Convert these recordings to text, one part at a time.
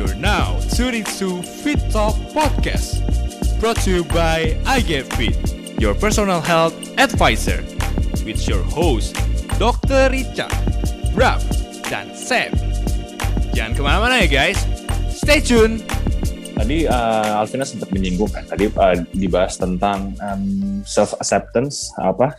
You're now tuning to Fit Talk Podcast, brought to you by I Get Fit, your personal health advisor, with your host Dr. Richard, Raf, dan Sam. Jangan ke mana-mana ya guys, stay tune. Tadi uh, Alvina sempat menyinggung kan, tadi uh, dibahas tentang um, self acceptance apa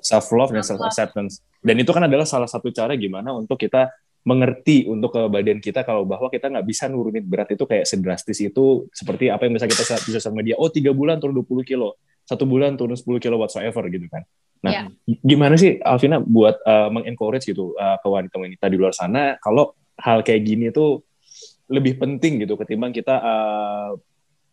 self love dan self acceptance. Dan itu kan adalah salah satu cara gimana untuk kita mengerti untuk ke badan kita kalau bahwa kita nggak bisa nurunin berat itu kayak sedrastis itu seperti apa yang bisa kita bisa sama dia. Oh tiga bulan turun 20 kilo. Satu bulan turun 10 kilo whatsoever gitu kan. Nah yeah. gimana sih Alvina buat uh, mengencourage gitu uh, ke wanita-wanita di luar sana kalau hal kayak gini tuh lebih penting gitu ketimbang kita uh,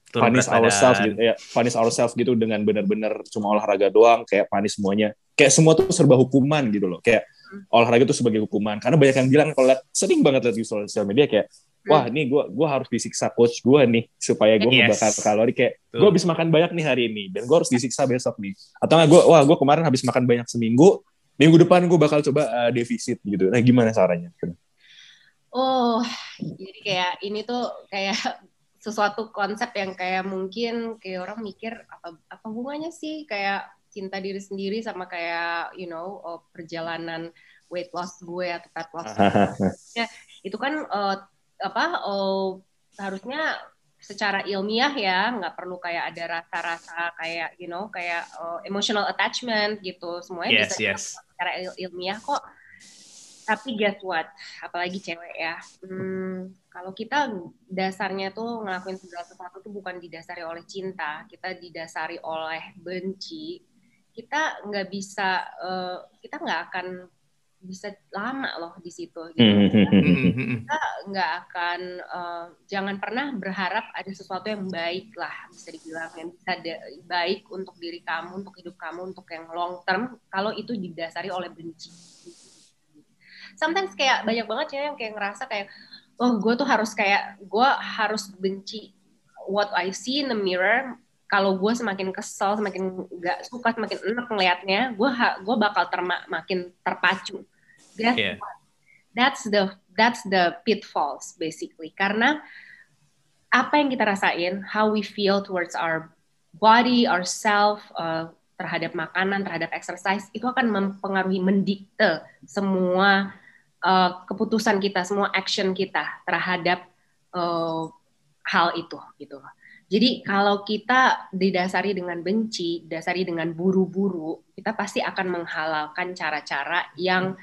punish ourselves gitu ya punish ourselves gitu dengan benar-benar cuma olahraga doang kayak punish semuanya. Kayak semua tuh serba hukuman gitu loh. Kayak. Olahraga tuh sebagai hukuman. Karena banyak yang bilang kalau liat, sering banget lihat di sosial media kayak hmm. wah ini gue gua harus disiksa coach gue nih supaya gue yes. ngebakar kalori. Kayak gue habis makan banyak nih hari ini dan gue harus disiksa besok nih. Atau nggak gue wah gue kemarin habis makan banyak seminggu minggu depan gue bakal coba uh, defisit gitu. Nah gimana caranya? Oh, jadi kayak ini tuh kayak sesuatu konsep yang kayak mungkin kayak orang mikir apa apa hubungannya sih? Kayak cinta diri sendiri sama kayak you know oh, perjalanan weight loss gue atau fat loss ya itu kan uh, apa oh, harusnya secara ilmiah ya nggak perlu kayak ada rasa-rasa kayak you know kayak uh, emotional attachment gitu. Semuanya yes, bisa yes. secara il ilmiah kok. Tapi guess what? Apalagi cewek ya. Hmm, kalau kita dasarnya tuh ngelakuin segala sesuatu tuh bukan didasari oleh cinta. Kita didasari oleh benci kita nggak bisa uh, kita nggak akan bisa lama loh di situ gitu. kita nggak akan uh, jangan pernah berharap ada sesuatu yang baik lah bisa dibilang yang bisa baik untuk diri kamu untuk hidup kamu untuk yang long term kalau itu didasari oleh benci sometimes kayak banyak banget ya yang kayak ngerasa kayak oh gue tuh harus kayak gue harus benci what I see in the mirror kalau gue semakin kesel semakin gak suka semakin enak ngelihatnya gue gue bakal terma makin terpacu that's yeah. that's the that's the pitfalls basically karena apa yang kita rasain how we feel towards our body ourself uh, terhadap makanan terhadap exercise itu akan mempengaruhi mendikte semua uh, keputusan kita, semua action kita terhadap uh, hal itu gitu. Jadi kalau kita didasari dengan benci, didasari dengan buru-buru, kita pasti akan menghalalkan cara-cara yang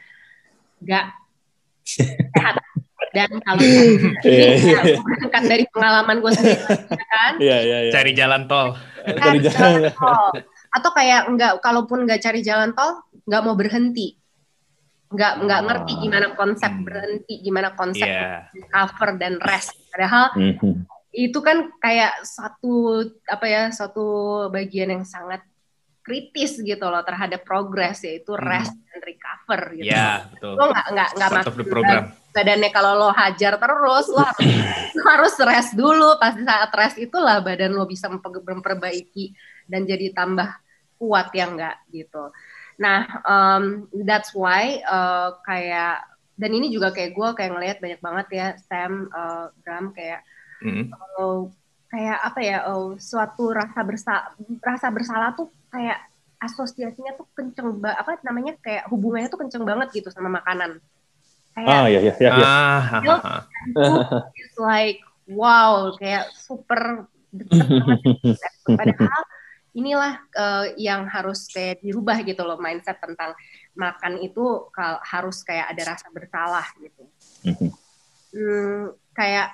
gak sehat. Dan kalau ini yeah, yeah. dari pengalaman gue sendiri, ya kan? Yeah, yeah, yeah. Cari jalan tol. Cari jalan tol. Atau kayak enggak, kalaupun nggak cari jalan tol, nggak mau berhenti nggak nggak ngerti ah. gimana konsep hmm. berhenti gimana konsep yeah. cover dan rest padahal mm-hmm. Itu kan kayak satu apa ya satu bagian yang sangat kritis gitu loh terhadap progres yaitu hmm. rest mm. dan recover gitu. Iya, yeah, betul. Lo nggak nggak nggak program. badannya kalau lo hajar terus lo harus, lo harus rest dulu pasti saat rest itulah badan lo bisa memperbaiki dan jadi tambah kuat ya enggak gitu. Nah, um, that's why uh, kayak dan ini juga kayak gue kayak ngelihat banyak banget ya Sam, uh, Bram kayak mm. uh, kayak apa ya uh, suatu rasa bersalah rasa bersalah tuh kayak asosiasinya tuh kenceng banget apa namanya kayak hubungannya tuh kenceng banget gitu sama makanan. Kayak, ah iya iya iya. iya. Ah, it's like wow kayak super Padahal inilah uh, yang harus kayak dirubah gitu loh mindset tentang makan itu harus kayak ada rasa bersalah gitu. Mm-hmm. Hmm, kayak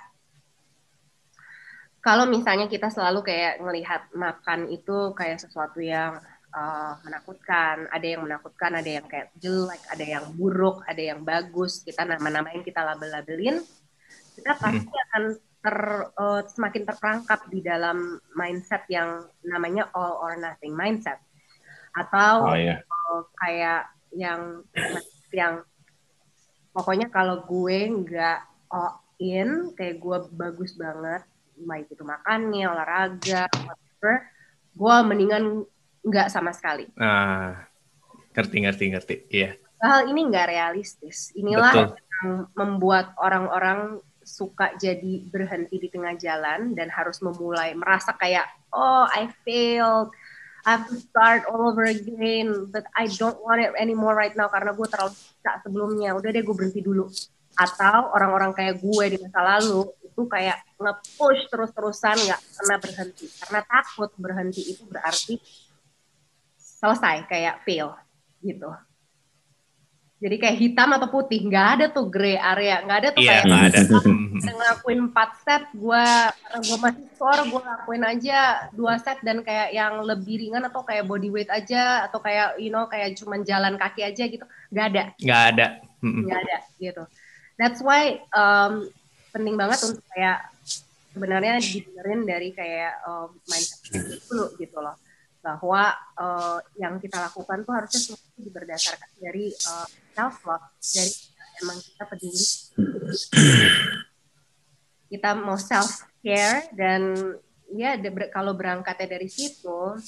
kalau misalnya kita selalu kayak melihat makan itu kayak sesuatu yang uh, menakutkan, ada yang menakutkan, ada yang kayak jelek, ada yang buruk, ada yang bagus, kita nama-namain kita label-labelin, kita pasti mm-hmm. akan ter, uh, semakin terperangkap di dalam mindset yang namanya all or nothing mindset atau oh, yeah. uh, kayak yang yang pokoknya kalau gue nggak all in kayak gue bagus banget baik itu makannya olahraga whatever gue mendingan nggak sama sekali. Ah ngerti ngerti ngerti. Iya. Yeah. hal ini nggak realistis. Inilah Betul. yang membuat orang-orang suka jadi berhenti di tengah jalan dan harus memulai merasa kayak oh I failed. I have to start all over again but I don't want it anymore right now karena gue terlalu bisa sebelumnya. Udah deh gue berhenti dulu atau orang-orang kayak gue di masa lalu itu kayak nge-push terus-terusan nggak pernah berhenti karena takut berhenti itu berarti selesai kayak fail gitu jadi kayak hitam atau putih, nggak ada tuh gray area, nggak ada tuh Iya, kayak ada. ngelakuin 4 set, gue gue masih skor, gue lakuin aja dua set dan kayak yang lebih ringan atau kayak body weight aja atau kayak you know kayak cuman jalan kaki aja gitu, nggak ada, Nggak ada. Nggak ada gitu. That's why um, penting banget untuk kayak sebenarnya dibenerin dari kayak um, mindset dulu gitu loh bahwa uh, yang kita lakukan tuh harusnya semuanya berdasarkan dari uh, self love dari emang kita peduli kita mau self care dan ya kalau berangkatnya dari situ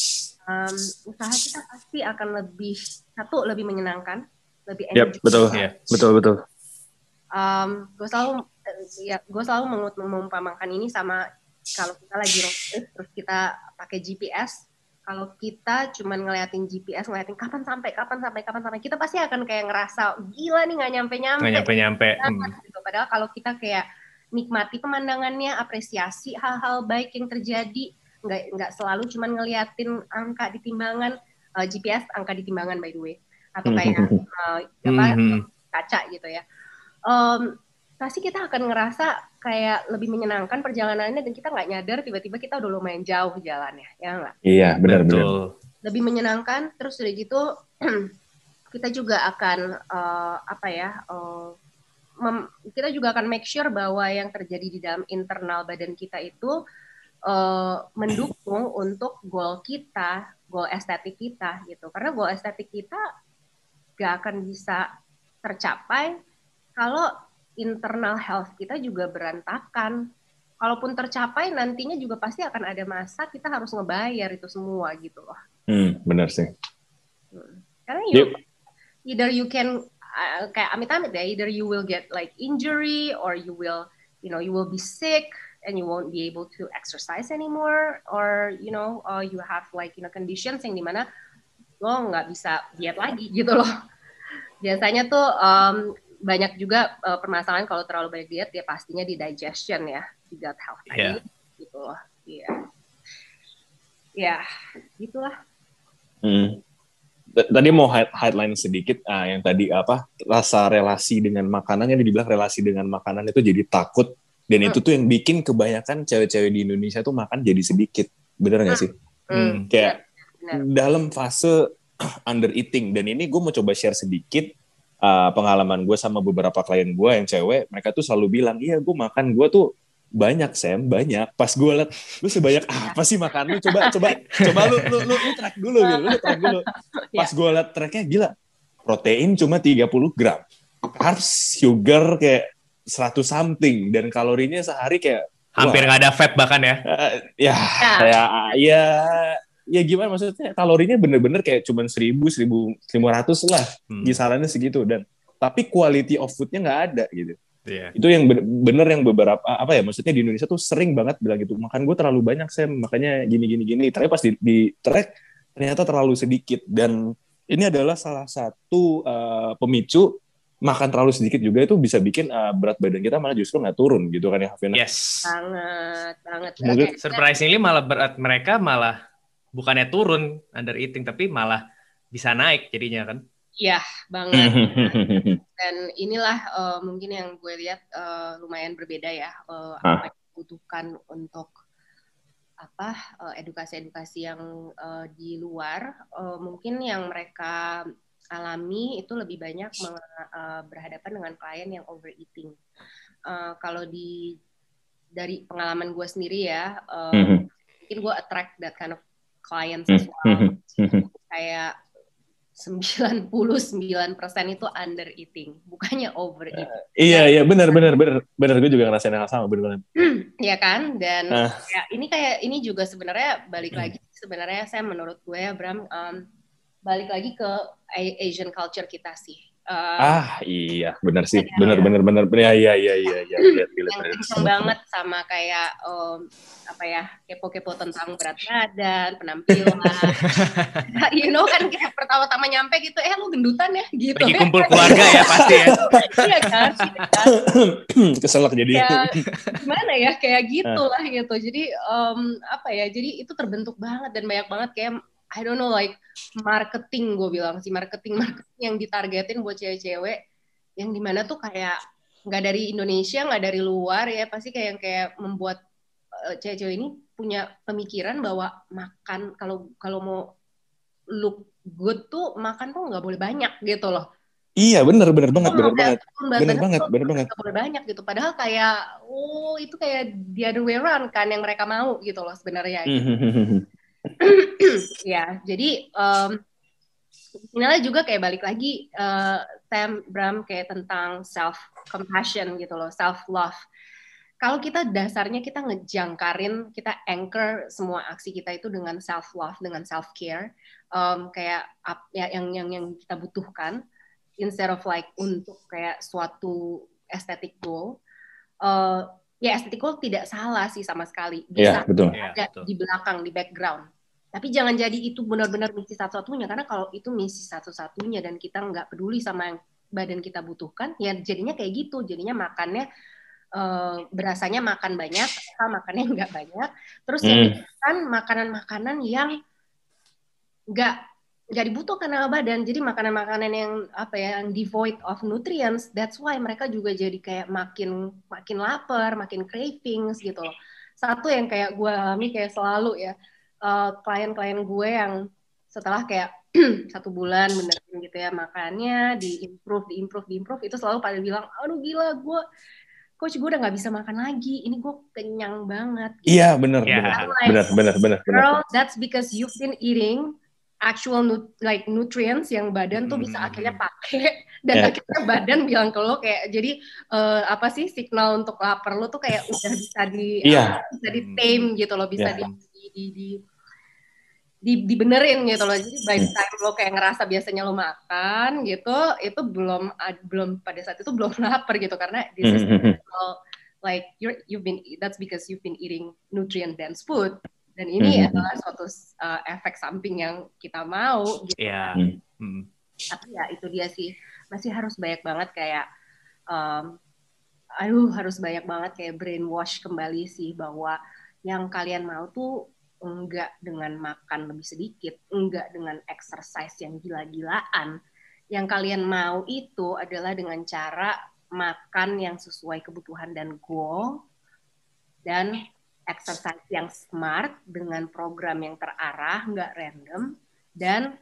um, usaha kita pasti akan lebih satu lebih menyenangkan lebih energi betul. Iya. Betul, betul. Um, gue selalu ya gue selalu mengut- mengumpamakan ini sama kalau kita lagi road trip terus kita pakai GPS kalau kita cuman ngeliatin GPS ngeliatin kapan sampai kapan sampai kapan sampai kita pasti akan kayak ngerasa gila nih nggak nyampe nyampe Nggak nyampe-nyampe. gitu. padahal kalau kita kayak nikmati pemandangannya apresiasi hal-hal baik yang terjadi nggak nggak selalu cuman ngeliatin angka di timbangan eh, GPS angka di timbangan by the way atau kayak eh, apa Mhm. kaca gitu ya. Em, pasti kita akan ngerasa kayak lebih menyenangkan perjalanannya dan kita nggak nyadar tiba-tiba kita udah lumayan jauh jalannya, ya nggak? Iya, benar, benar. Betul. Lebih menyenangkan, terus udah gitu kita juga akan eh, apa ya? eh, mem- kita juga akan make sure bahwa yang terjadi di dalam internal badan kita itu eh, mendukung untuk goal kita, goal estetik kita gitu. Karena goal estetik kita gak akan bisa tercapai kalau internal health kita juga berantakan. Kalaupun tercapai nantinya juga pasti akan ada masa kita harus ngebayar itu semua gitu loh. Hmm, benar sih. Karena you, Yep. either you can uh, kayak amit-amit ya, either you will get like injury or you will you know you will be sick and you won't be able to exercise anymore or you know uh, you have like you know conditions yang di mana lo nggak bisa diet lagi gitu loh. Biasanya tuh um, banyak juga uh, permasalahan kalau terlalu banyak diet ya pastinya di digestion ya, di gut health tadi Iya. gitu loh. Iya. Ya, gitulah. Hmm. Tadi mau headline sedikit, ah, yang tadi apa rasa relasi dengan makanan yang dibilang relasi dengan makanan itu jadi takut dan itu tuh yang bikin kebanyakan cewek-cewek di Indonesia tuh makan jadi sedikit, bener nggak sih? Hmm. Kayak Benar. dalam fase under eating dan ini gue mau coba share sedikit uh, pengalaman gue sama beberapa klien gue yang cewek, mereka tuh selalu bilang iya gue makan gue tuh banyak Sam banyak. Pas gue liat lu sebanyak apa sih makan lu? Coba coba coba lu lu lu, lu track dulu gitu lu track dulu. Pas gue liat tracknya gila protein cuma 30 gram carbs sugar kayak 100 something dan kalorinya sehari kayak Hampir nggak ada fat bahkan ya. Eh, ya ya ya ya gimana maksudnya kalorinya bener-bener kayak cuman 1000 1500 lah Hmm. kisarannya segitu dan tapi quality of foodnya nggak ada gitu Iya. itu yang ben- bener yang beberapa apa ya maksudnya di Indonesia tuh sering banget bilang gitu makan gue terlalu banyak saya makanya gini gini gini tapi pas di, di track ternyata terlalu sedikit dan ini adalah salah satu uh, pemicu makan terlalu sedikit juga itu bisa bikin uh, berat badan kita malah justru nggak turun gitu kan ya Hafina Yes. banget banget Mungkin-. Surprisingly malah berat mereka malah bukannya turun under eating tapi malah bisa naik jadinya kan. Iya banget dan inilah eh, mungkin yang gue lihat eh, lumayan berbeda ya eh, apa yang dibutuhkan untuk apa edukasi-edukasi yang eh, di luar Eh, mungkin yang mereka alami itu lebih banyak meng- eh, berhadapan dengan klien yang overeating. Eh, kalau di dari pengalaman gue sendiri ya, eh, Mhm. mungkin gue attract that kind of clients as well. kayak 99% itu under eating, bukannya over eating. iya iya benar benar benar benar gue juga ngerasain hal sama benar banget ya kan? Dan Ah. ya, ini kayak ini juga sebenarnya balik lagi sebenarnya saya menurut gue ya Bram um, balik lagi ke Asian culture kita sih. Uh, ah iya benar sih benar benar benar ya ya ya ya ya lihat lihat yang kenceng banget sama kayak um, apa ya kepo-kepo tentang berat badan penampilan. You know kan kayak pertama-tama nyampe gitu eh lu gendutan ya? Gitu lagi ya. kumpul keluarga ya pasti ya. Iya kan, iya kan? keselak jadi. Ya, gimana ya kayak gitu lah gitu. Jadi um, apa ya jadi itu terbentuk banget dan banyak banget kayak I don't know like marketing gue bilang sih. Marketing marketing yang ditargetin buat cewek-cewek yang di mana tuh kayak nggak dari Indonesia nggak dari luar ya. Pasti kayak kayak membuat uh, cewek-cewek ini punya pemikiran bahwa makan kalau kalau mau look good tuh makan tuh nggak boleh banyak gitu loh. Iya benar benar banget benar banget. benar banget. Benar banget boleh banyak gitu. Padahal kayak oh itu kayak the other way around kan yang mereka mau gitu loh sebenarnya gitu. Ya, jadi um, finalnya juga kayak balik lagi uh, Sam Bram kayak tentang self compassion gitu loh, self love. Kalau kita dasarnya kita ngejangkarin, kita anchor semua aksi kita itu dengan self love, dengan self care, um, kayak up, ya, yang yang yang kita butuhkan, instead of like untuk kayak suatu aesthetic goal. Uh, ya estetik goal tidak salah sih sama sekali bisa yeah, betul. ada yeah, betul. di belakang di background tapi jangan jadi itu benar-benar misi satu-satunya karena kalau itu misi satu-satunya dan kita nggak peduli sama yang badan kita butuhkan, ya jadinya kayak gitu. Jadinya makannya uh, berasanya makan banyak, makannya nggak banyak. Terus hmm. kan makanan-makanan yang nggak nggak dibutuhkan sama badan. Jadi makanan-makanan yang apa ya, yang devoid of nutrients. That's why mereka juga jadi kayak makin makin lapar, makin cravings gitu. Satu yang kayak gue alami kayak selalu ya eh, klien-klien gue yang setelah kayak satu bulan benerin gitu ya makannya di improve di improve di improve itu selalu pada bilang aduh gila gue coach gue udah nggak bisa makan lagi ini gue kenyang banget gitu. iya benar yeah. benar, like, benar benar benar girl that's because you've been eating actual nut like nutrients yang badan tuh bisa hmm. akhirnya pakai dan yeah. akhirnya badan bilang ke lo kayak jadi uh, apa sih signal untuk lapar lo tuh kayak udah bisa di yeah. uh, bisa di tame gitu loh bisa yeah. di, di, di di, dibenerin gitu loh. Jadi by the hmm. time lo kayak ngerasa biasanya lo makan gitu, itu belum belum pada saat itu belum lapar gitu karena this is hmm, hmm, like you're you've been that's because you've been eating nutrient dense food dan ini adalah suatu uh, efek samping yang kita mau gitu. Yeah. Kan. Tapi ya itu dia sih masih harus banyak banget kayak um, aduh harus banyak banget kayak brainwash kembali sih bahwa yang kalian mau tuh enggak dengan makan lebih sedikit, enggak dengan exercise yang gila-gilaan. Yang kalian mau itu adalah dengan cara makan yang sesuai kebutuhan dan goal dan exercise yang smart dengan program yang terarah, enggak random dan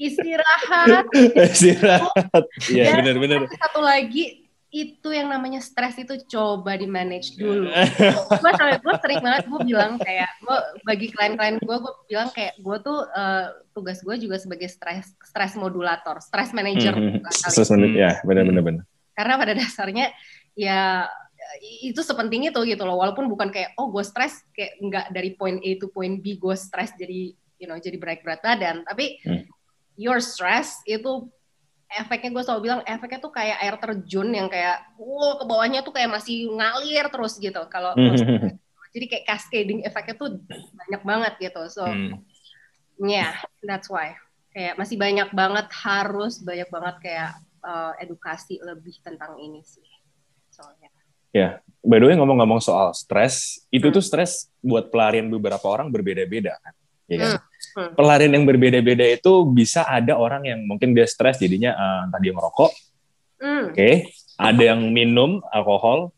istirahat. istirahat. Iya, benar-benar. Satu lagi itu yang namanya stres itu coba di manage dulu. gue sampai gue sering banget gue bilang kayak gue bagi klien-klien gue gue bilang kayak gue tuh uh, tugas gue juga sebagai stres stres modulator, stress manager. Hmm, stress manager, ya benar-benar benar. Karena pada dasarnya ya itu sepenting itu gitu loh. Walaupun bukan kayak oh gue stres kayak nggak dari poin A to poin B gue stres jadi you know jadi berat berat badan, tapi hmm. your stress itu efeknya gue selalu bilang efeknya tuh kayak air terjun yang kayak wow ke bawahnya tuh kayak masih ngalir terus gitu kalau hmm. jadi kayak cascading efeknya tuh banyak banget gitu so hmm. yeah that's why kayak masih banyak banget harus banyak banget kayak uh, edukasi lebih tentang ini sih soalnya ya yeah. by the way ngomong-ngomong soal stres itu hmm. tuh stres buat pelarian beberapa orang berbeda-beda kan ya kan hmm Hmm. Pelarian yang berbeda-beda itu bisa ada orang yang mungkin dia stres jadinya uh, entah dia merokok, hmm. oke, okay. ada yang minum alkohol,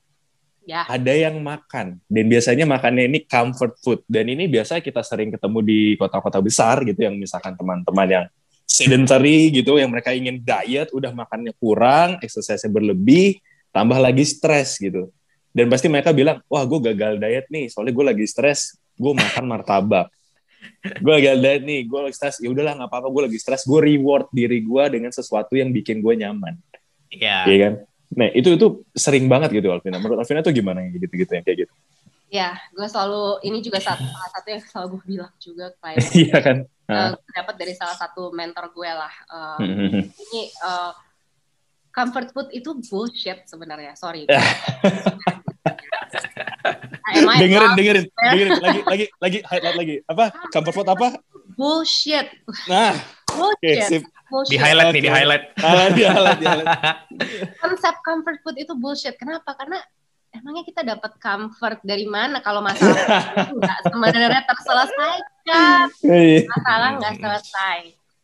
ya. ada yang makan. Dan biasanya makannya ini comfort food. Dan ini biasa kita sering ketemu di kota-kota besar gitu yang misalkan teman-teman yang sedentary gitu, yang mereka ingin diet, udah makannya kurang, exercise berlebih, tambah lagi stres gitu. Dan pasti mereka bilang, wah gue gagal diet nih, soalnya gue lagi stres, gue makan martabak gue lagi ada nih gue lagi stres ya udahlah nggak apa-apa gue lagi stres gue reward diri gue dengan sesuatu yang bikin gue nyaman Iya. Yeah. kan nah itu itu sering banget gitu Alvina menurut Alvina tuh gimana yang gitu-gitu yang kayak gitu Ya, gue selalu ini juga satu salah satu yang selalu gue bilang juga kayak Iya kan. Uh, dapat dari salah satu mentor gue lah. Uh, ini uh, comfort food itu bullshit sebenarnya. Sorry. Dengerin, dengerin, dengerin lagi, lagi, lagi, highlight lagi. Apa? Comfort food apa? Bullshit. Nah, oke, Bullshit. sip. Bullshit. Di highlight nih, di highlight. Ah, di highlight, di highlight. Konsep comfort food itu bullshit. Kenapa? Karena emangnya kita dapat comfort dari mana kalau masalah itu nggak sebenarnya terselesaikan. Iya. Masalah nggak selesai.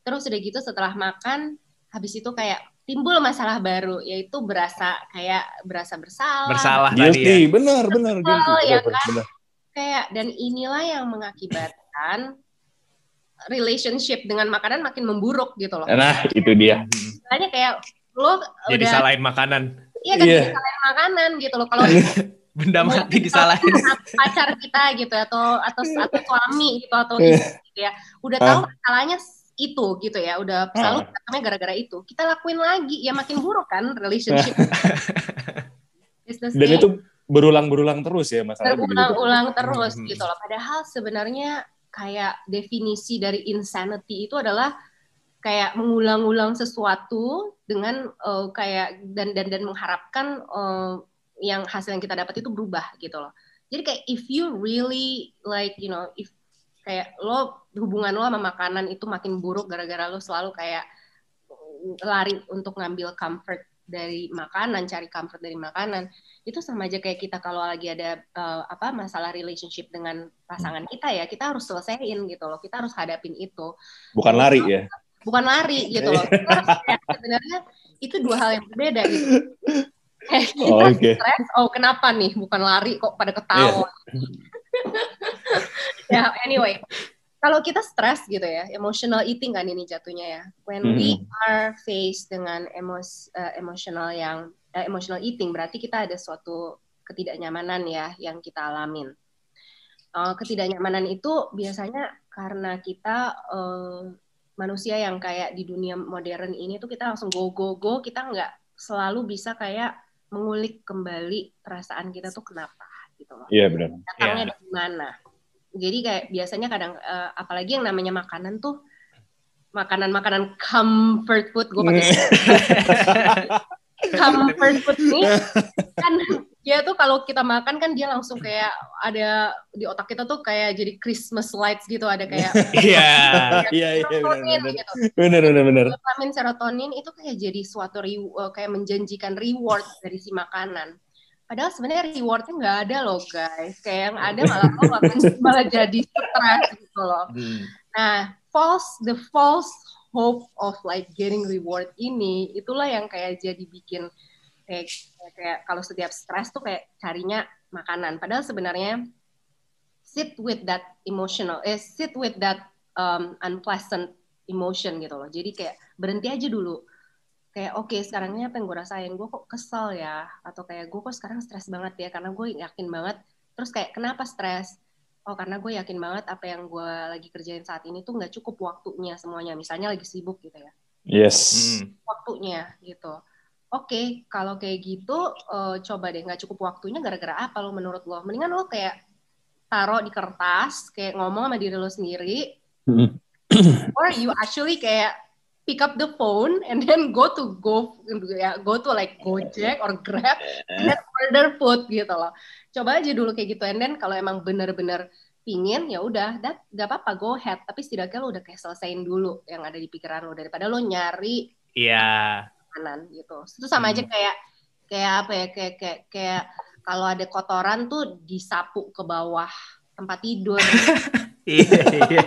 Terus udah gitu setelah makan, habis itu kayak timbul masalah baru, yaitu berasa kayak berasa bersalah. Bersalah tadi ya. Guilty, benar, benar, guilty. Oh, ya Benar, kan? benar. Kayak dan inilah yang mengakibatkan relationship dengan makanan makin memburuk gitu loh. Nah, itu dia. Makanya kayak lo Jadi udah salahin makanan. iya kan Iya. disalahin makanan gitu loh. Kalau Benda mati disalahin. pacar kita gitu atau atau atau suami gitu atau istri gitu ya udah tahu masalahnya itu gitu ya udah selalu Ah. ketemunya gara-gara itu kita lakuin lagi ya makin buruk kan relationship Dan itu berulang-berulang terus ya masalah berulang-ulang terus Hmm. gitu loh padahal sebenarnya kayak definisi dari insanity itu adalah kayak mengulang-ulang sesuatu dengan eh, kayak dan dan dan mengharapkan eh, yang hasil yang kita dapat itu berubah gitu loh. Jadi kayak if you really like you know if kayak lo hubungan lo sama makanan itu makin buruk gara-gara lo selalu kayak lari untuk ngambil comfort dari makanan, cari comfort dari makanan, itu sama aja kayak kita kalau lagi ada eh, apa masalah relationship dengan pasangan kita ya, kita harus selesaiin gitu loh. Kita harus hadapin itu. Bukan lari ya. Bukan lari gitu loh. Kayak sebenarnya itu dua hal yang berbeda gitu. Kayak kita Oh, oke. stres, oh kenapa nih bukan lari kok pada ketawa. ya anyway, kalau kita stres gitu ya, emotional eating kan ini jatuhnya ya. When we are faced dengan emos eh, emotional yang eh, emotional eating berarti kita ada suatu ketidaknyamanan ya yang kita alamin. Eh, ketidaknyamanan itu biasanya karena kita eh, manusia yang kayak di dunia modern ini tuh kita langsung go go go, kita nggak selalu bisa kayak mengulik kembali perasaan kita tuh kenapa gitu loh Iya benar. datangnya Iya. dari mana. Jadi kayak biasanya kadang eh, apalagi yang namanya makanan tuh makanan-makanan comfort food gue pakai comfort food nih kan dia tuh kalau kita makan kan dia langsung kayak ada di otak kita tuh kayak jadi Christmas lights gitu ada kayak Iya. Iya iya benar serotonin benar. gitu. Benar benar benar. Dopamin serotonin itu kayak jadi suatu re- eh, kayak menjanjikan reward dari si makanan. Padahal sebenarnya rewardnya nggak ada loh guys. Kayak yang ada malah lo malah, malah jadi stres gitu loh. Hmm. Nah, false the false hope of like getting reward ini itulah yang kayak jadi bikin kayak kayak, kayak kalau setiap stres tuh kayak carinya makanan. Padahal sebenarnya sit with that emotional, eh sit with that um, unpleasant emotion gitu loh. Jadi kayak berhenti aja dulu. Kayak oke sekarang ini apa yang gue rasain? Gue kok kesel ya? Atau kayak gue kok sekarang stres banget ya? Karena gue yakin banget. Terus kayak kenapa stres? oh karena gue yakin banget apa yang gue lagi kerjain saat ini tuh nggak cukup waktunya semuanya misalnya lagi sibuk gitu ya Yes. Hmm. waktunya gitu oke kalau kayak gitu eh, coba deh nggak cukup waktunya gara-gara apa lo menurut lo mendingan lo kayak taruh di kertas kayak ngomong sama diri lo sendiri Hmm. or you actually kayak pick up the phone and then go to go ya go to like Gojek or Grab and then order food gitu loh. Coba aja dulu kayak gitu and then kalau emang bener-bener pingin ya udah that gak apa-apa go ahead tapi setidaknya lo udah kayak selesaiin dulu yang ada di pikiran lo daripada lo nyari Iya. makanan gitu. Itu sama aja kayak kayak apa ya kayak kayak, kayak kalau ada kotoran tuh disapu ke bawah tempat tidur. Iya, iya.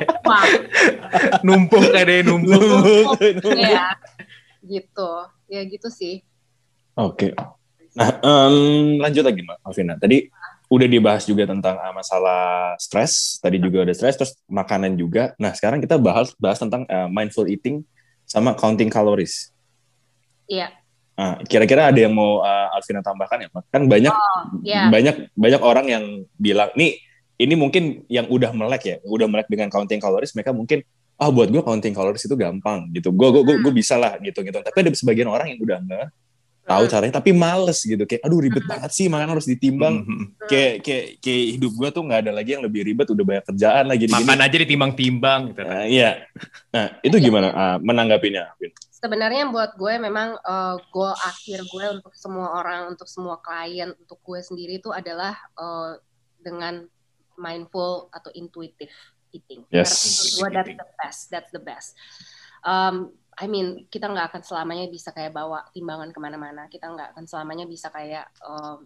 Numpuk kayak deh numpuk. ya gitu. Ya gitu sih. Oke. Nah, em, lanjut lagi Mbak Alvina. Tadi udah dibahas juga tentang ah, masalah stres. Tadi juga ada stres, terus makanan juga. Nah, sekarang kita bahas bahas tentang eh, mindful eating sama counting calories. Iya. Nah, kira-kira ada yang mau eh, Alvina tambahkan ya, Mbak? Kan banyak Iya. banyak banyak orang yang bilang, nih ini mungkin yang udah melek ya, udah melek dengan counting calories, mereka mungkin ah buat gue counting calories itu gampang gitu. Gue gue gue bisa lah gitu gitu. Tapi ada sebagian orang yang udah enggak tahu Hmm. caranya tapi males gitu. Kayak aduh ribet banget sih makan harus ditimbang. Kayak kayak kayak hidup gue tuh nggak ada lagi yang lebih ribet udah banyak kerjaan lagi gini Makan aja ditimbang-timbang gitu. Nah, iya. Nah itu gimana ah, menanggapinya sebenarnya buat gue memang uh, goal akhir gue untuk semua orang, untuk semua klien, untuk gue sendiri itu adalah uh, dengan mindful atau intuitive eating. Yes. Gue that's the best, that's the best. Um, I mean, kita nggak akan selamanya bisa kayak bawa timbangan ke mana-mana. Kita nggak akan selamanya bisa kayak um,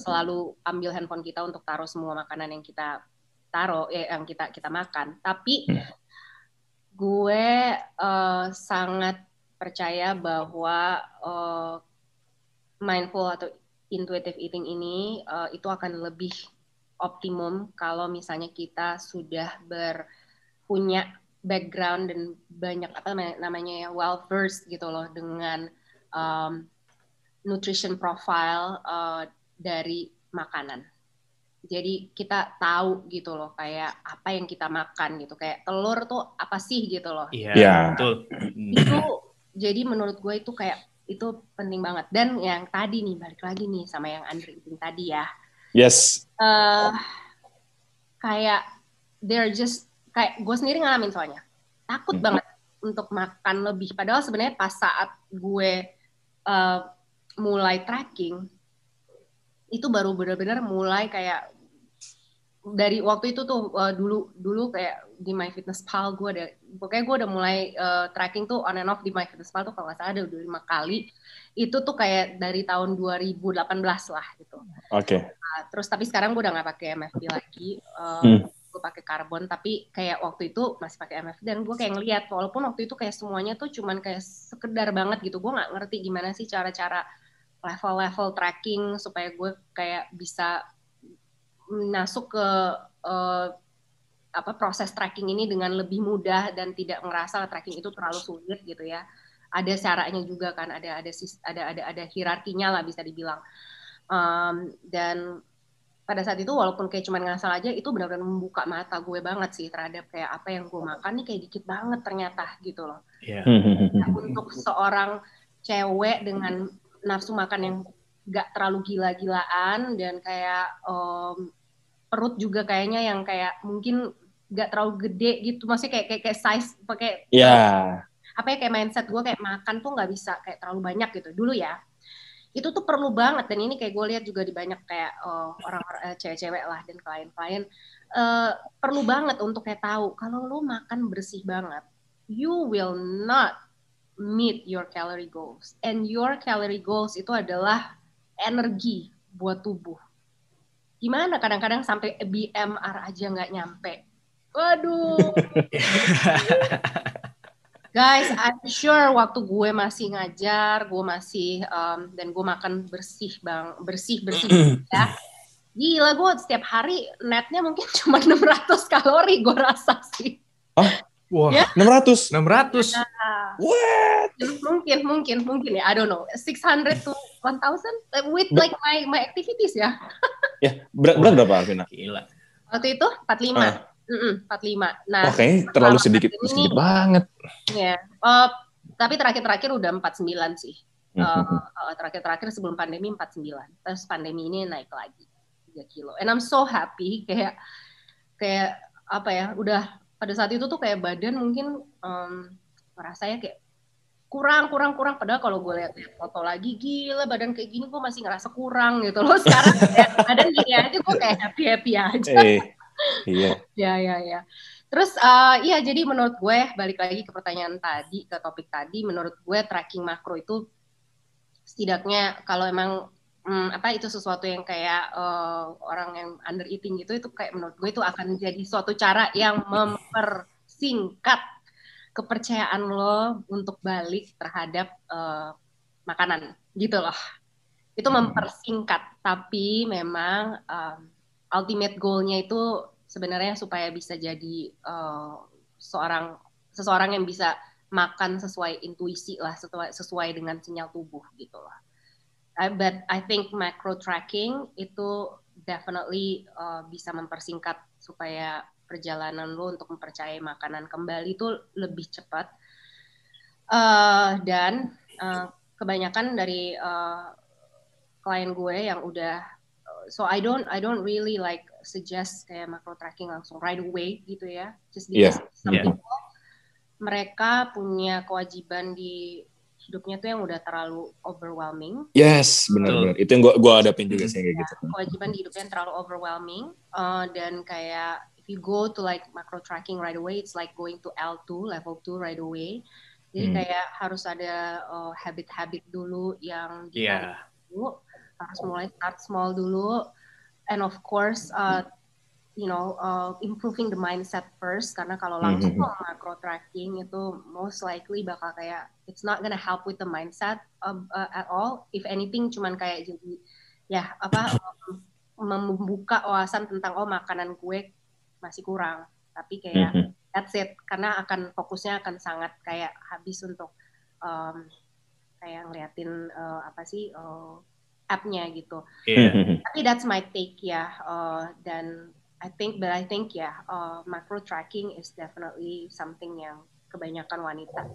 selalu ambil handphone kita untuk taruh semua makanan yang kita taruh, ya, yang kita kita makan. Tapi gue uh, sangat percaya bahwa uh, mindful atau intuitive eating ini uh, itu akan lebih optimum kalau misalnya kita sudah berpunya background dan banyak apa namanya- ya well versed gitu loh dengan um, nutrition profile uh, dari makanan. Jadi kita tahu gitu loh kayak apa yang kita makan gitu kayak telur tuh apa sih gitu loh Iya, Iya. betul. itu jadi menurut gue itu kayak itu penting banget dan yang tadi nih balik lagi nih sama yang Andre eating tadi ya yes. Eh kayak they're just kayak gue sendiri ngalamin soalnya. Takut Hmm. banget untuk makan lebih. Padahal sebenarnya pas saat gue eh, mulai tracking itu baru benar-benar mulai kayak dari waktu itu tuh eh, dulu dulu kayak di MyFitnessPal gue ada pokoknya gue udah mulai eh, tracking tuh on and off di MyFitnessPal tuh kalau nggak salah ada udah lima kali. Itu tuh kayak dari tahun 2018 lah gitu. Oke. Nah, terus tapi sekarang gue udah nggak pakai MFP lagi uh, Hmm. gue pakai karbon tapi kayak waktu itu masih pakai MFP dan gue kayak ngeliat walaupun waktu itu kayak semuanya tuh cuman kayak sekedar banget gitu gue nggak ngerti gimana sih cara-cara level-level tracking supaya gue kayak bisa masuk ke uh, apa proses tracking ini dengan lebih mudah dan tidak ngerasa tracking itu terlalu sulit gitu ya. Ada caranya juga kan ada ada ada ada ada hierarkinya lah bisa dibilang. Um, dan pada saat itu walaupun kayak cuman ngasal aja itu benar-benar membuka mata gue banget sih terhadap kayak apa yang gue makan nih kayak dikit banget ternyata gitu loh. Nah, untuk seorang cewek dengan nafsu makan yang gak terlalu gila-gilaan dan kayak um, perut juga kayaknya yang kayak mungkin gak terlalu gede gitu. Maksudnya kayak kayak, kayak size pakai ya apa ya kayak mindset gue kayak makan tuh nggak bisa kayak terlalu banyak gitu. Dulu ya itu tuh perlu banget. Dan ini kayak gue lihat juga di banyak kayak oh, orang-orang eh, cewek-cewek lah dan klien-klien eh, perlu banget untuk kayak tahu kalau lu makan bersih banget you will not meet your calorie goals. And your calorie goals itu adalah energi buat tubuh. Gimana? Kadang-kadang sampai BMR aja nggak nyampe waduh Guys, I'm sure waktu gue masih ngajar, gue masih um, dan gue makan bersih bang, bersih bersih ya. Gila gue setiap hari netnya mungkin cuma 600 kalori gue rasa sih. Wah, Ya. 600 600. Nah, what mungkin mungkin mungkin ya, I don't know, 600 to 1000 uh, with like my my activities ya. ya berat berat berapa Alvina Gila. Waktu itu 45. Ah. Mm-mm, 45. Nah, oh kayaknya terlalu sedikit pandemi sedikit ini- banget ya. eh, tapi terakhir-terakhir udah 49 sih. Uh, uh, terakhir-terakhir sebelum pandemi 49. Terus pandemi ini naik lagi 3 kilo. And I'm so happy kayak kayak apa ya, udah pada saat itu tuh kayak badan mungkin um, rasanya kayak kurang kurang kurang padahal kalau gue lihat foto lagi gila badan kayak gini gue masih ngerasa kurang gitu loh sekarang badan gini aja gue kayak happy happy aja eh iya Ya, ya, ya. Terus, uh, iya, jadi menurut gue, balik lagi ke pertanyaan tadi, ke topik tadi, menurut gue tracking makro itu setidaknya kalau emang hmm, apa itu sesuatu yang kayak uh, orang yang under eating gitu, itu kayak menurut gue itu akan jadi suatu cara yang mempersingkat kepercayaan lo untuk balik terhadap uh, makanan, gitu loh. Itu mempersingkat, tapi memang um, ultimate goal-nya itu sebenarnya supaya bisa jadi uh, seorang seseorang yang bisa makan sesuai intuisi lah sesuai sesuai dengan sinyal tubuh gitu lah. I, but I think macro tracking itu definitely uh, bisa mempersingkat supaya perjalanan lo untuk mempercayai makanan kembali itu lebih cepat. Uh, dan uh, kebanyakan dari uh, klien gue yang udah so I don't I don't really like suggest kayak macro tracking langsung right away gitu ya. Just because Yeah, some yeah. people mereka punya kewajiban di hidupnya tuh yang udah terlalu overwhelming. Yes, benar-benar. Itu yang gua gua hadapin juga sih kayak gitu. Kewajiban di hidupnya yang terlalu overwhelming uh, dan kayak if you go to like macro tracking right away, it's like going to L2 level 2 right away. Jadi Hmm. kayak harus ada uh, habit-habit dulu yang Iya. dulu harus mulai start small dulu. And of course uh, you know uh, improving the mindset first. Karena kalau langsung Mhm. macro tracking itu most likely bakal kayak it's not gonna help with the mindset um, uh, at all. If anything cuman kayak jadi ya apa um, membuka wawasan tentang oh makanan gue masih kurang. Tapi kayak Mhm. that's it. Karena akan fokusnya akan sangat kayak habis untuk um, kayak ngeliatin uh, apa sih uh, app-nya gitu Iya. Mhm. tapi that's my take ya uh, dan I think but I think ya uh, macro tracking is definitely something yang kebanyakan wanita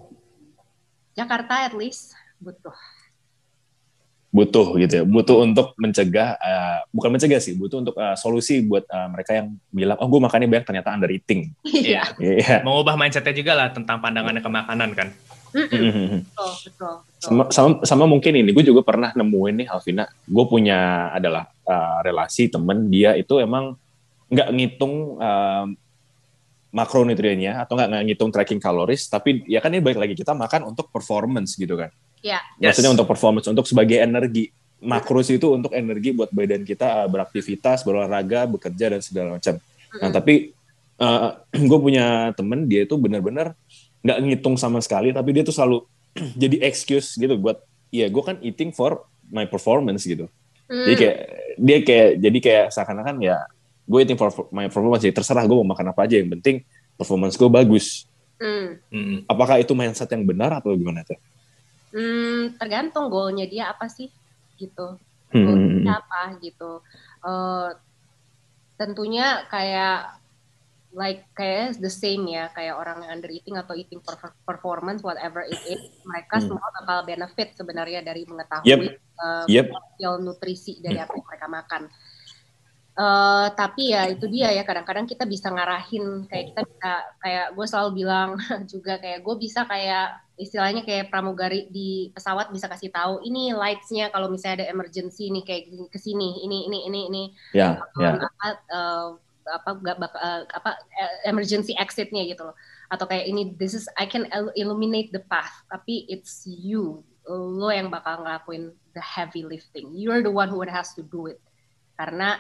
Jakarta at least butuh butuh gitu ya butuh untuk mencegah eh, bukan mencegah sih butuh untuk eh, solusi buat eh, mereka yang bilang oh gue makannya banyak ternyata under eating Iya. iya Mengubah mindsetnya juga lah tentang pandangannya ke makanan kan. Betul betul betul. Sama, sama sama mungkin ini gue juga pernah nemuin nih Alvina. Gue punya adalah eh, relasi temen dia itu emang nggak ngitung eh, makronutriennya atau nggak nggak ngitung tracking kaloris tapi ya kan ini balik lagi kita makan untuk performance gitu kan. Ya. Yes. maksudnya untuk performance untuk sebagai energi. Makros itu untuk energi buat badan kita eh, beraktivitas berolahraga bekerja dan segala macam. Nah Mm-mm. tapi gue punya temen dia itu benar-benar nggak ngitung sama sekali tapi dia tuh selalu jadi excuse gitu buat ya gue kan eating for my performance gitu jadi Hmm. kayak dia kayak jadi kayak seakan-akan ya gue eating for my performance jadi terserah gue mau makan apa aja yang penting performance gue bagus Hmm. Mm-mm. apakah itu mindset yang benar atau gimana tuh Hmm, tergantung goalnya dia apa sih gitu Hmm. apa gitu Eh, tentunya kayak like kayak the same ya kayak orang yang under eating atau eating per- performance whatever it is mereka Hmm. semua bakal benefit sebenarnya dari mengetahui Yep. eh, Yep. nutrisi dari apa yang mereka makan Eh, tapi ya itu dia ya kadang-kadang kita bisa ngarahin kayak kita bisa kayak gue selalu bilang juga kayak gue bisa kayak istilahnya kayak pramugari di pesawat bisa kasih tahu ini lightsnya kalau misalnya ada emergency nih kayak gini, ke sini ini ini ini ini ya ya um, apa eh, apa gak bak- eh, apa eh, emergency exitnya gitu loh. Atau kayak ini this is I can il- illuminate the path tapi it's you lo yang bakal ngelakuin the heavy lifting. You're the one who has to do it. Karena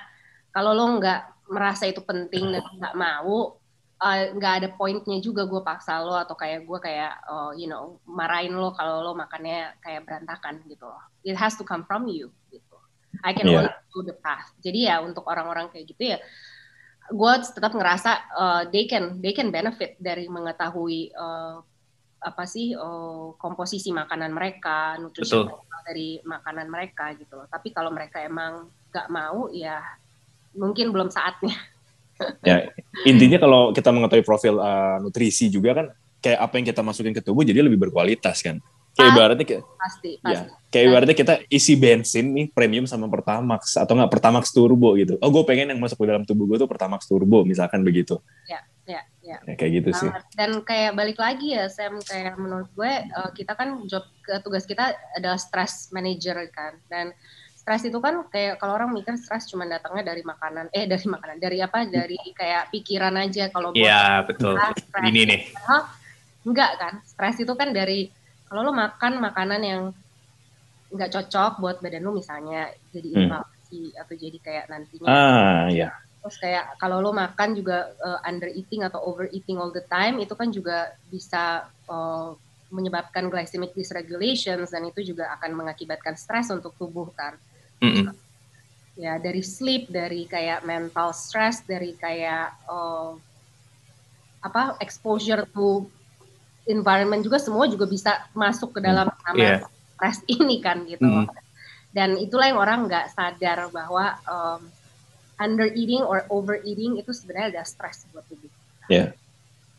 kalau lo nggak merasa itu penting dan nggak mau eh, nggak ada pointnya juga gue paksa lo atau kayak gue kayak oh, you know marahin lo kalau lo makannya kayak berantakan gitu loh. It has to come from you gitu. I can Iya. only do the path. Jadi ya untuk orang-orang kayak gitu ya gue tetap ngerasa uh, they can they can benefit dari mengetahui uh, apa sih uh, komposisi makanan mereka nutrisi Betul. mereka dari makanan mereka gitu loh. Tapi kalau mereka emang nggak mau ya mungkin belum saatnya. Ya intinya kalau kita mengetahui profil uh, nutrisi juga kan kayak apa yang kita masukin ke tubuh jadi lebih berkualitas kan kayak ibaratnya kayak pasti ya pasti. kayak ibaratnya kita isi bensin nih premium sama pertamax atau nggak pertamax turbo gitu. Oh gue pengen yang masuk ke dalam tubuh gue tuh pertamax turbo misalkan begitu. Ya ya ya. Ya, kayak gitu sih. Banget. dan kayak balik lagi ya Sam kayak menurut gue uh, kita kan job tugas kita adalah stress manager kan. Dan stres itu kan kayak kalau orang mikir stres cuma datangnya dari makanan eh dari makanan dari apa? Dari kayak pikiran aja kalau Iya, betul. stres Ini nih. Enggak kan stres itu kan dari kalau lo makan makanan yang nggak cocok buat badan lo misalnya jadi Hmm. inflamasi atau jadi kayak nantinya ah ya Terus kayak kalau lo makan juga uh, under eating atau over eating all the time itu kan juga bisa uh, menyebabkan glycemic dysregulations dan itu juga akan mengakibatkan stres untuk tubuh kan. Mm-mm. Ya dari sleep, dari kayak mental stress, dari kayak uh, apa exposure to environment juga semua juga bisa masuk ke dalam nama Iya. stres ini kan gitu. Mm. Dan itulah yang orang nggak sadar bahwa um, under eating or over eating itu sebenarnya ada stres buat tubuh. Iya.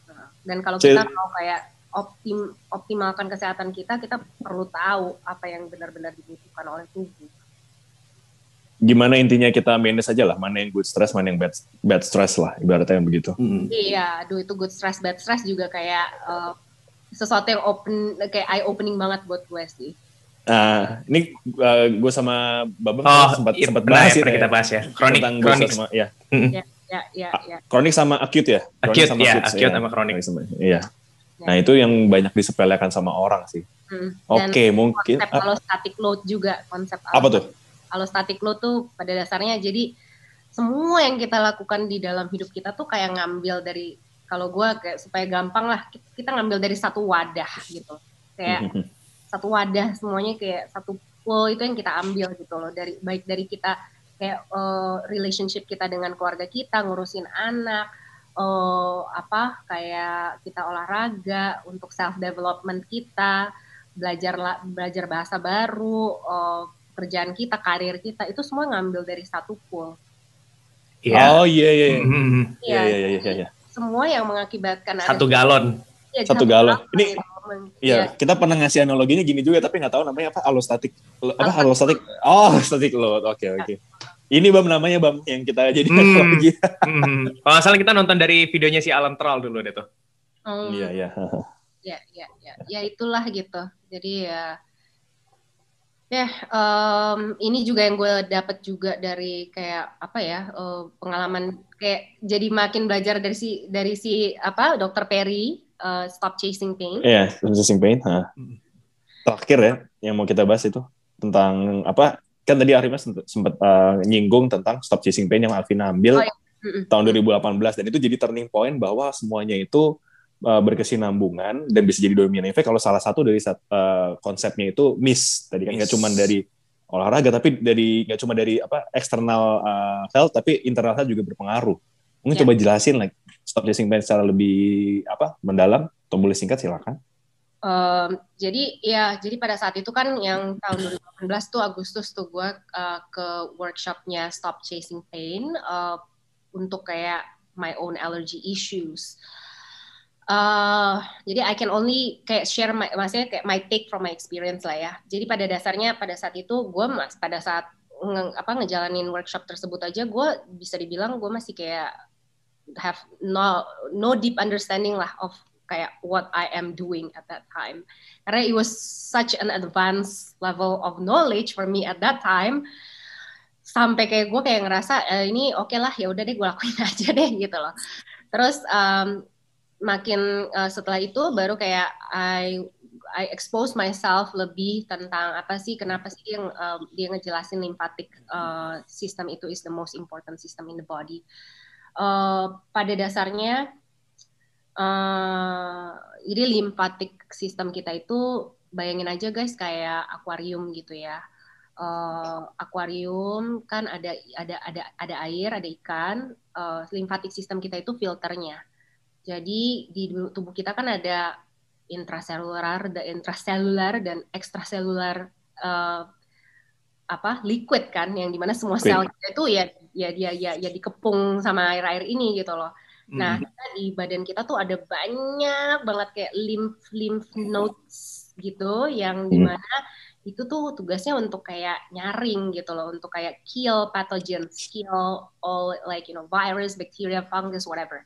Nah, Dan kalau So- kita mau kayak optim optimalkan kesehatan kita, kita perlu tahu apa yang benar-benar dibutuhkan oleh tubuh. Gimana intinya kita manage aja lah, mana yang good stress, mana yang bad bad stress lah, ibaratnya yang begitu. Mm. Iya, aduh itu good stress, bad stress juga kayak uh, sesuatu yang open, kayak eye opening banget buat gue sih. Nah, ini uh, gue sama Babang Oh, sempat iya, sempat bahas ya, ya, kita bahas ya. Kronik, tentang kronik. sama ya. Ya, ya, ya, ya. Kronik sama acute ya. Kronik Acute, sama ya, acute, acute sama kronik. sama- Iya. Nah, itu yang banyak disepelekan sama orang sih. Hmm. Oke, Dan mungkin konsep ah, allostatic load juga konsep apa tuh? allostatic load tuh pada dasarnya jadi semua yang kita lakukan di dalam hidup kita tuh kayak ngambil dari kalau gue kayak supaya gampang lah kita- ngambil dari satu wadah gitu kayak satu wadah semuanya kayak satu pool itu yang kita ambil gitu loh dari baik dari kita kayak eh, relationship kita dengan keluarga kita ngurusin anak eh, apa kayak kita olahraga untuk self development kita belajar la- belajar bahasa baru eh, kerjaan kita karir kita itu semua ngambil dari satu pool Iya. Oh iya iya. iya. Mm. Iya iya iya iya. iya. Semua yang mengakibatkan ada- Satu galon. Iya, Satu galon. Ini-. Iya, kita pernah ngasih analoginya gini juga tapi nggak tahu namanya apa allostatic apa allostatic oh allostatic load oke oke ini bam namanya bam yang kita jadi Hmm. analogi Mm. Kalau nggak salah kita nonton dari videonya si Alan Troll dulu deh tuh. Hmm. iya iya ya ya ya ya itulah gitu jadi ya ya em, ini juga yang gue dapat juga dari kayak apa ya eh, pengalaman kayak jadi makin belajar dari si dari si apa dokter Perry eh, stop chasing pain iya resisting pain ha. Hmm. terakhir ya yang mau kita bahas itu tentang apa kan tadi Arimas sempat eh, nyinggung tentang stop chasing pain yang Alvin ambil Oh, iya. Tahun 2018 dan itu jadi turning point bahwa semuanya itu uh, berkesinambungan dan bisa jadi domino effect kalau salah satu dari uh, konsepnya itu miss tadi kan. Nggak cuma dari olahraga tapi dari nggak cuma dari apa eksternal uh, health tapi internal health juga berpengaruh. Mungkin Ya. coba jelasin like stop chasing pain secara lebih apa mendalam. Atau boleh singkat silakan. Em, jadi ya jadi pada saat itu kan yang tahun 2018 tuh Agustus tuh gue uh, ke workshopnya Stop Chasing Pain uh, untuk kayak my own allergy issues. Uh, jadi I can only kayak share my, maksudnya kayak my take from my experience lah ya. Jadi pada dasarnya pada saat itu gue mas pada saat nge, apa ngejalanin workshop tersebut aja gue bisa dibilang gue masih kayak have no no deep understanding lah of kayak what I am doing at that time. Karena it was such an advanced level of knowledge for me at that time. Sampai kayak gue kayak ngerasa eh, ini oke lah ya udah deh gue lakuin aja deh gitu loh. Terus um, makin uh, setelah itu baru kayak I I expose myself lebih tentang apa sih kenapa sih dia um, dia ngejelasin lymphatic uh, system itu is the most important system in the body. Uh, pada dasarnya uh, jadi system kita itu bayangin aja guys kayak akuarium gitu ya. Uh, akuarium kan ada ada ada ada air, ada ikan. Uh, system kita itu filternya. Jadi di tubuh kita kan ada intraselular, ada intraselular dan ekstraselular uh, apa liquid kan, yang di mana semua sel kita itu ya ya dia ya, ya dikepung sama air-air ini gitu loh. Nah, Mm. kita di badan kita tuh ada banyak banget kayak lymph lymph nodes gitu yang Hmm. di mana itu tuh tugasnya untuk kayak nyaring gitu loh, untuk kayak kill pathogens, kill all like you know virus, bacteria, fungus, whatever.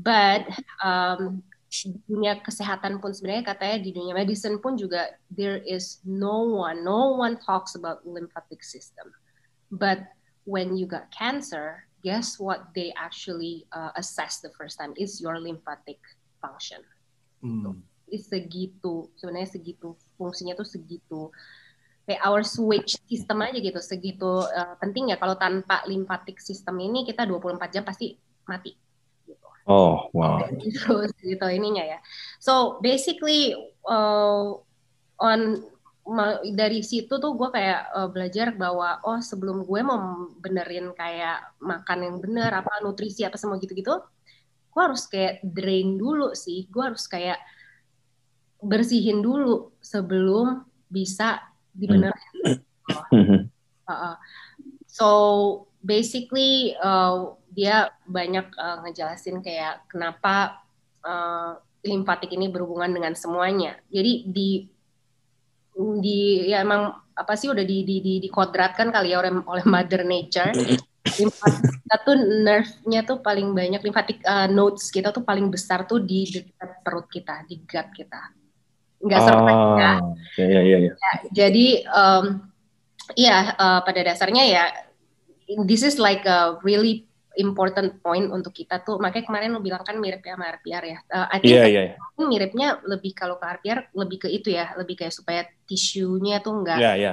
But um, di dunia kesehatan pun sebenarnya katanya di dunia medicine pun juga there is no one, no one talks about lymphatic system. But when you got cancer, guess what they actually uh, assess the first time is your lymphatic function. Mm. Is segitu, sebenarnya segitu fungsinya tuh segitu. Kayak our switch system aja gitu, segitu uh, penting ya kalau tanpa lymphatic system ini kita 24 jam pasti mati oh wow gitu gitu ininya ya. So basically uh, on dari situ tuh gue kayak uh, belajar bahwa oh sebelum gue mau benerin kayak makan yang bener apa nutrisi apa semua gitu-gitu, gue harus kayak drain dulu sih. Gue harus kayak bersihin dulu sebelum bisa dibenerin. Uh-uh. So basically uh, dia banyak uh, ngejelasin kayak kenapa uh, limfatik ini berhubungan dengan semuanya. Jadi di di ya emang apa sih udah di di di dikodratkan kali ya oleh oleh Mother Nature. Limfatik kita tuh nerve-nya tuh paling banyak limfatik uh, nodes kita tuh paling besar tuh di dekat perut kita, di gut kita. Enggak surprise ya. ya. Ya, ya, ya. Ya, jadi um, ya uh, pada dasarnya ya this is like a really important point untuk kita tuh makanya kemarin lo bilang kan mirip ya sama RPR ya. Uh, I think Iya, iya. iya. miripnya lebih kalau ke RPR lebih ke itu ya, lebih kayak supaya tisunya tuh nggak Iya, iya.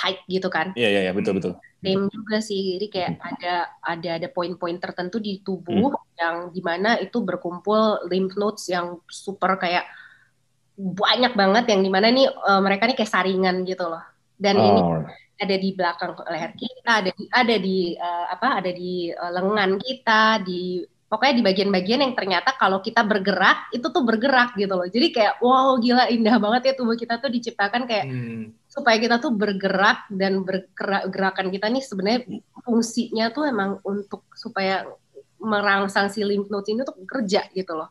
tight gitu kan. Iya, iya, iya, betul, betul. Same juga sih, jadi kayak ada ada ada poin-poin tertentu di tubuh yang di mana itu berkumpul lymph nodes yang super kayak banyak banget yang di mana nih eh, mereka nih kayak saringan gitu loh. Dan ini Oh, ada di belakang leher kita, ada di ada di eh, apa? Ada di eh, lengan kita, di pokoknya di bagian-bagian yang ternyata kalau kita bergerak itu tuh bergerak gitu loh. Jadi kayak wow gila indah banget ya tubuh kita tuh diciptakan kayak Hmm. supaya kita tuh bergerak dan bergerak gerakan kita nih sebenarnya fungsinya tuh emang untuk supaya merangsang si lymph nodes ini tuh kerja gitu loh.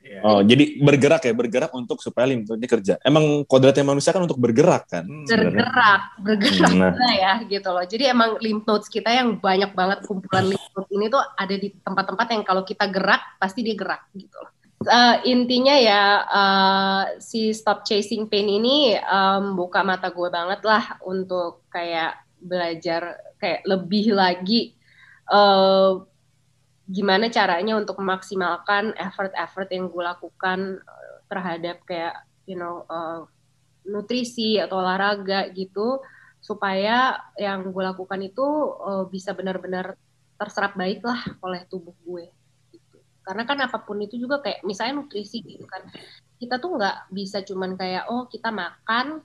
Iya. Oh, jadi bergerak ya, bergerak untuk supaya node-nya kerja. Emang kodratnya manusia kan untuk bergerak kan? Hmm. Bergerak, bergerak Nah. juga ya gitu loh. Jadi emang lymph nodes kita yang banyak banget kumpulan lymph nodes ini tuh ada di tempat-tempat yang kalau kita gerak pasti dia gerak gitu loh. Eh, intinya ya eh, si stop chasing pain ini em, buka mata gue banget lah untuk kayak belajar kayak lebih lagi eh, gimana caranya untuk memaksimalkan effort-effort yang gue lakukan eh, terhadap kayak you know eh, nutrisi atau olahraga gitu supaya yang gue lakukan itu eh, bisa benar-benar terserap baik lah oleh tubuh gue gitu. karena kan apa pun itu juga kayak misalnya nutrisi gitu kan kita tuh nggak bisa cuman kayak oh kita makan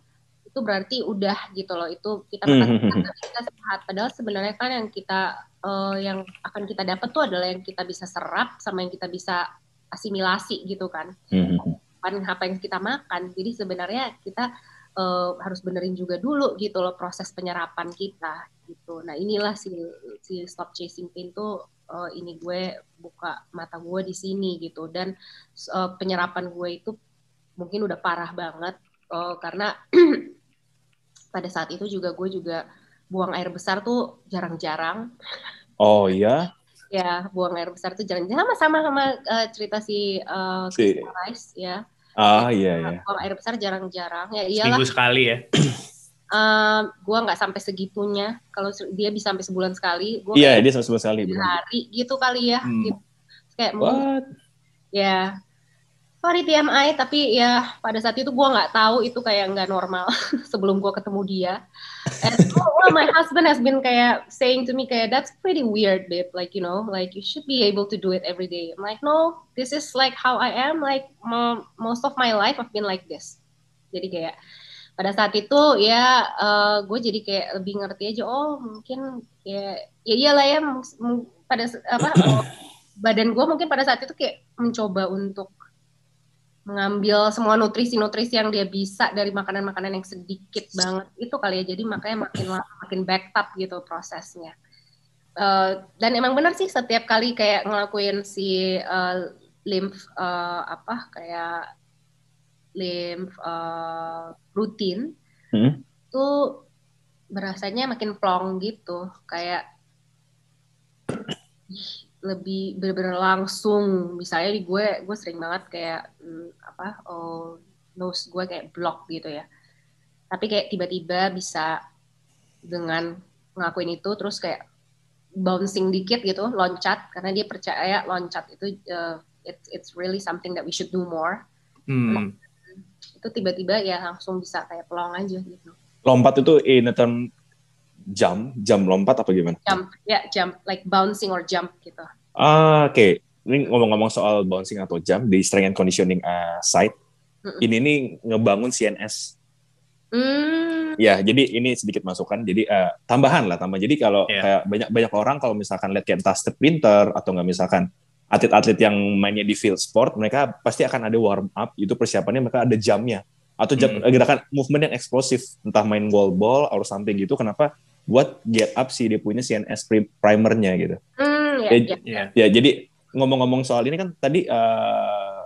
itu berarti udah gitu loh itu kita makan Hmm, hmm, hmm. berarti kita sehat padahal sebenarnya kan yang kita eh, yang akan kita dapat tuh adalah yang kita bisa serap sama yang kita bisa asimilasi gitu kan Hmm. bukan apa yang kita makan. Jadi sebenarnya kita eh, harus benerin juga dulu gitu loh proses penyerapan kita gitu. Nah inilah si si stop chasing pain tuh eh, ini gue buka mata gue di sini gitu dan eh, penyerapan gue itu mungkin udah parah banget eh, karena pada saat itu juga gue juga buang air besar tuh jarang-jarang Oh iya, ya buang air besar tuh jarang-jarang sama sama sama eh, cerita si eh, si, Rice ya ah iya iya. buang air besar jarang-jarang ya iyalah Seminggu sekali ya. eh, gue nggak sampai segitunya kalau dia bisa sampai sebulan sekali gue Iya, dia sama sekali. kayak benar. hari gitu kali ya Hmm. gitu. kayak What? ya sorry TMI tapi ya pada saat itu gue nggak tahu itu kayak nggak normal sebelum gue ketemu dia. And oh, well, my husband has been kayak saying to me kayak that's pretty weird babe. Like you know like you should be able to do it every day. I'm like no this is like how I am. Like mo- most of my life I've been like this. Jadi kayak pada saat itu ya gue jadi kayak lebih ngerti aja oh mungkin kayak ya iyalah ya pada apa oh, badan gue mungkin pada saat itu kayak mencoba untuk mengambil semua nutrisi-nutrisi yang dia bisa dari makanan-makanan yang sedikit banget. Itu kali ya jadi makanya makin lama makin backed up gitu prosesnya. Eh, dan emang benar sih setiap kali kayak ngelakuin si eh, lymph eh, apa kayak lymph eh, rutin Hmm. itu berasanya makin plong gitu. Kayak lebih bener-bener langsung. Misalnya di gue gue sering banget kayak hmm, apa oh, nose gue kayak block gitu ya. Tapi kayak tiba-tiba bisa dengan ngelakuin itu terus kayak bouncing dikit gitu loncat. Karena dia percaya loncat itu uh, it's it's really something that we should do more. Hmm. itu tiba-tiba ya langsung bisa kayak pelong aja gitu. Lompat itu in a term jump, jump lompat apa gimana? jump ya jump like bouncing or jump gitu Ah, oke. Ini ngomong-ngomong soal bouncing atau jump di strength and conditioning uh, side, Mm-mm. ini nih ngebangun CNS. hmm Ya, jadi ini sedikit masukan. Jadi eh, tambahan lah, tambah. Jadi kalau Iya. kayak banyak banyak orang kalau misalkan lihat kayak entah sprinter atau nggak misalkan atlet-atlet yang mainnya di field sport, mereka pasti akan ada warm up. Itu persiapannya mereka ada jamnya atau jam, Hmm. gerakan movement yang eksplosif, entah main wall ball or something gitu. Kenapa? Buat get up sih dia punya CNS pri- primernya gitu. hmm ya, Eh, ya. Ya, jadi ngomong-ngomong soal ini kan tadi eh,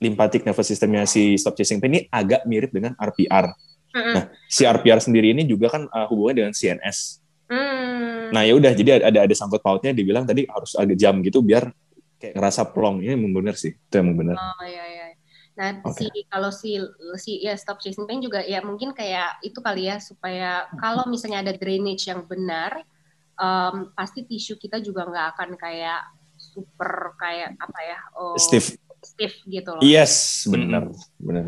lymphatic nervous systemnya si stop chasing pain ini agak mirip dengan RPR. Mm-mm. Nah, si RPR sendiri ini juga kan uh, hubungannya dengan CNS. Hmm. Nah, ya udah jadi ada ada sangkut pautnya dibilang tadi harus agak jam gitu biar kayak ngerasa plong. Ini emang bener sih. Itu emang bener. Oh iya iya. Nah, Oke. si kalau si si ya stop chasing pain juga ya mungkin kayak itu kali ya supaya kalau misalnya ada drainage yang benar, em, pasti tisu kita juga nggak akan kayak super kayak apa ya? oh, Steve. stiff gitu loh. Yes, bener. Bener.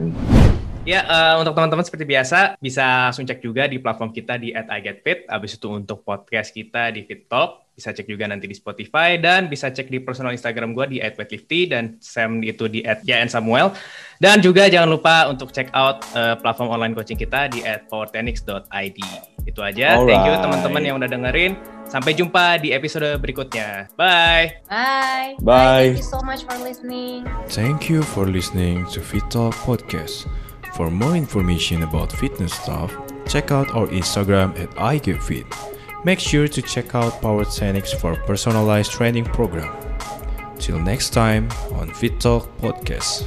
Ya, eh, untuk teman-teman seperti biasa, bisa langsung cek juga di platform kita di at iGetFit. Habis itu untuk podcast kita di Fit Talk, bisa cek juga nanti di Spotify, dan bisa cek di personal Instagram gue di @weightlifty dan Sam itu di @samuel. Dan juga jangan lupa untuk check out eh, platform online coaching kita di @powertenix.id. Itu aja. Thank you Alright. teman-teman yang udah dengerin. Sampai jumpa di episode berikutnya. Bye. Bye. Bye. Thank you so much for listening. Thank you for listening to Fit Talk Podcast. For more information about fitness stuff, check out our Instagram at iGetFit. Make sure to check out Power Tenix for personalized training program. Till next time on Fit Talk Podcast.